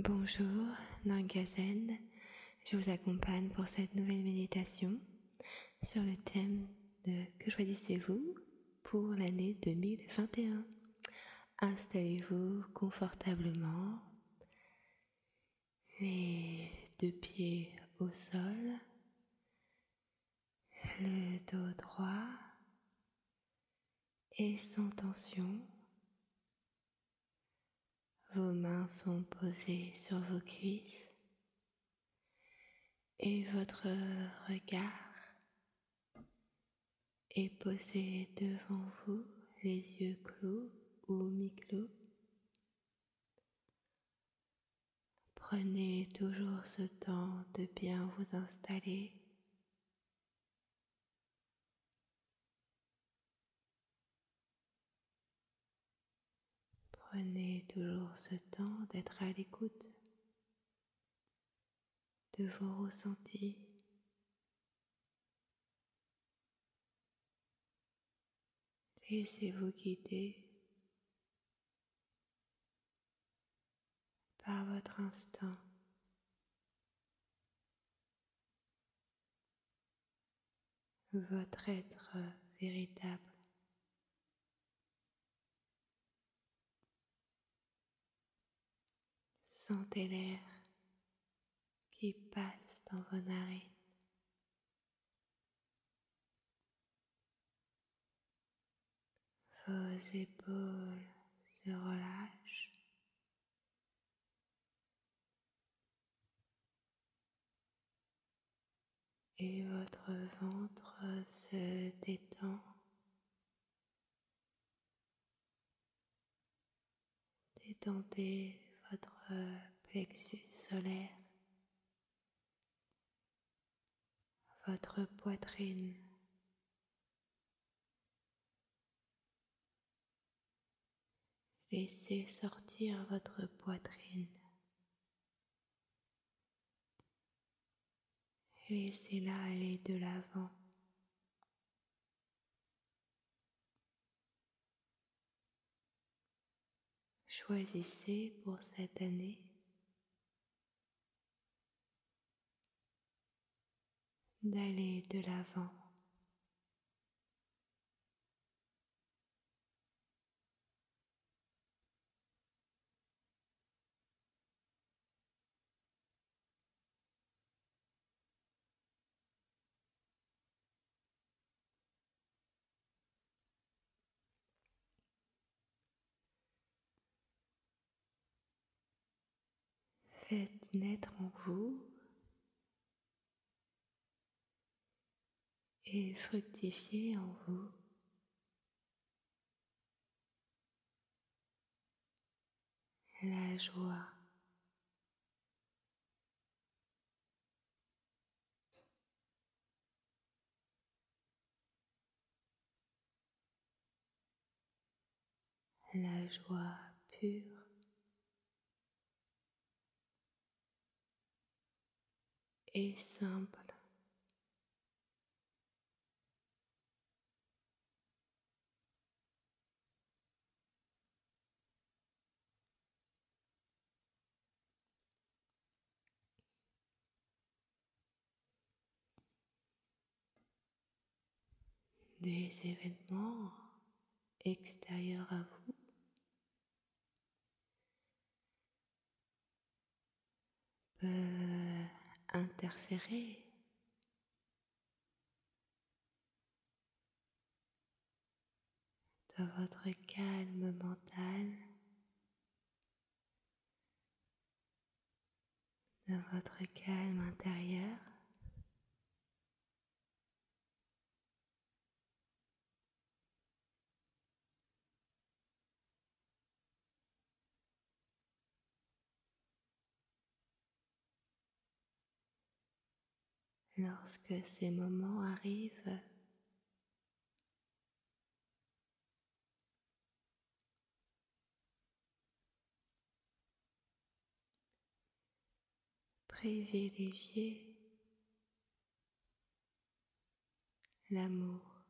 Bonjour, Nangazen. Je vous accompagne pour cette nouvelle méditation sur le thème de Que choisissez-vous pour l'année 2021 Installez-vous confortablement, les deux pieds au sol, le dos droit et sans tension. Vos mains sont posées sur vos cuisses et votre regard est posé devant vous, les yeux clos ou mi-clos. Prenez toujours ce temps de bien vous installer Prenez toujours ce temps d'être à l'écoute de vos ressentis. Laissez-vous guider par votre instinct. Votre être véritable. Sentez l'air qui passe dans vos narines. Vos épaules se relâchent. Et votre ventre se détend. Détendez votre plexus solaire, votre poitrine. Laissez sortir votre poitrine. Laissez-la aller de l'avant. Choisissez pour cette année? D'aller de l'avant. Faites naître en vous et fructifier en vous la joie. La joie pure. Et simple. Des événements extérieurs à vous peuvent interférer. dans votre calme mental, dans votre calme intérieur. Lorsque ces moments arrivent, privilégiez l'amour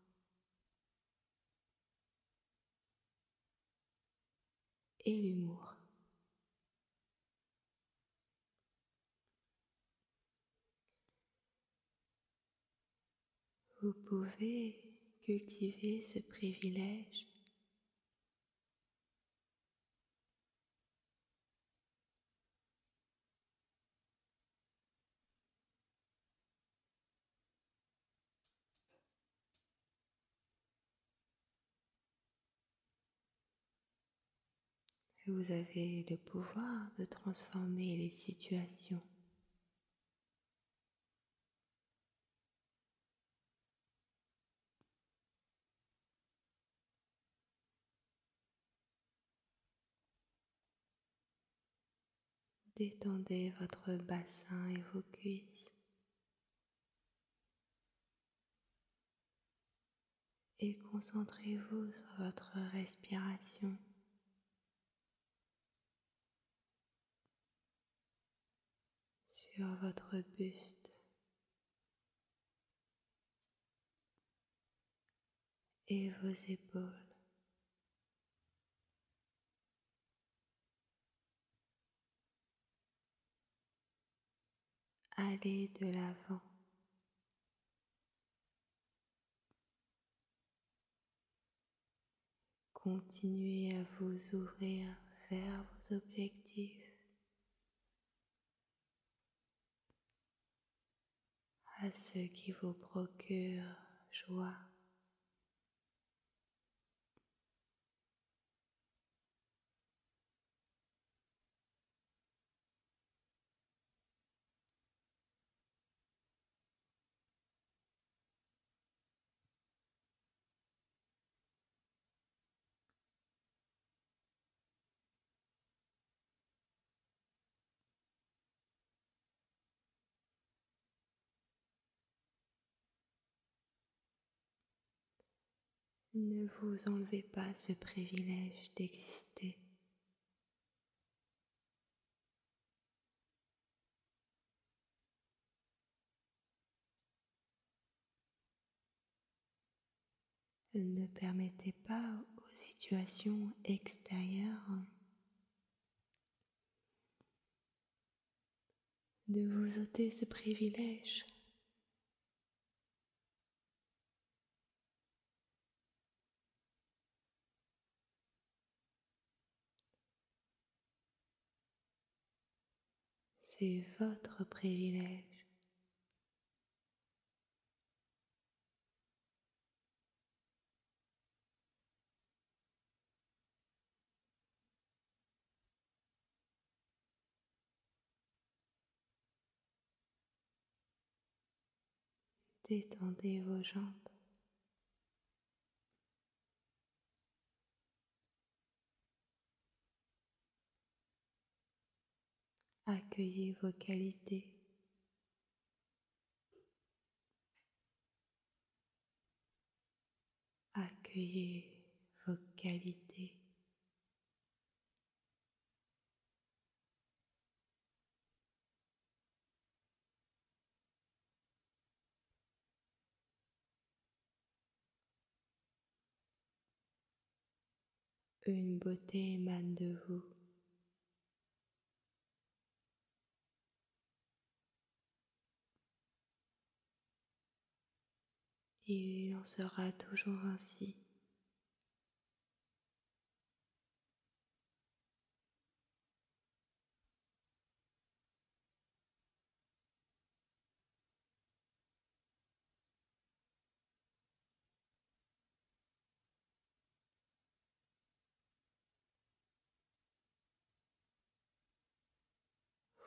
et l'humour. Vous pouvez cultiver ce privilège Vous avez le pouvoir de transformer les situations. Détendez votre bassin et vos cuisses. Et concentrez-vous sur votre respiration. Sur votre buste. Et vos épaules. Allez de l'avant. Continuez à vous ouvrir vers vos objectifs, à ceux qui vous procurent joie. Ne vous enlevez pas ce privilège d'exister. Ne permettez pas aux situations extérieures de vous ôter ce privilège. C'est votre privilège. Détendez vos jambes. Accueillez vos qualités. Accueillez vos qualités. Une beauté émane de vous. Il en sera toujours ainsi.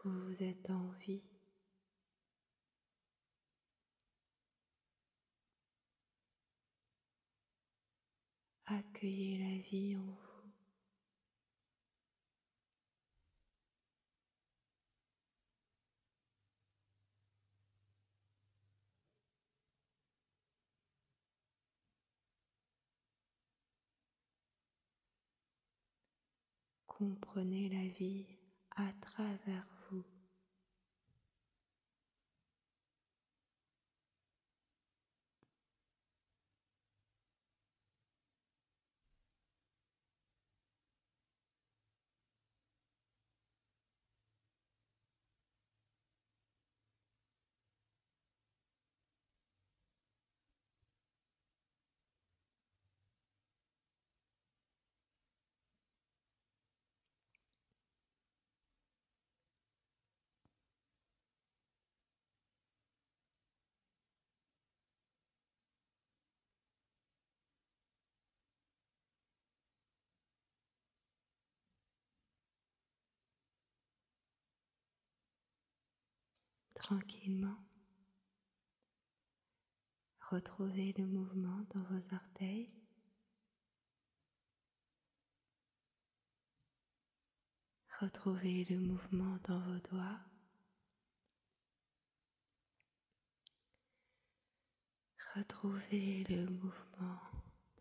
Vous êtes en vie. Accueillez la vie en vous. Comprenez la vie à travers tranquillement. Retrouvez le mouvement dans vos orteils. Retrouvez le mouvement dans vos doigts. Retrouvez le mouvement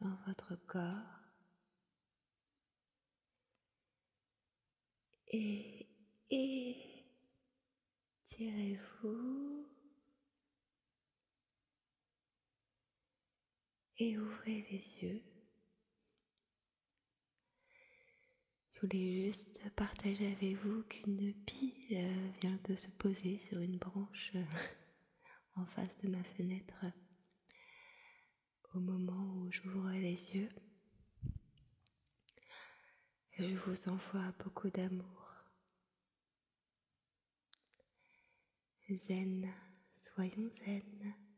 dans votre corps. Et étirez-vous et ouvrez les yeux. Je voulais juste partager avec vous qu'une pie euh, vient de se poser sur une branche euh, en face de ma fenêtre au moment où j'ouvre les yeux. Je vous envoie beaucoup d'amour. Zen, soyons zen.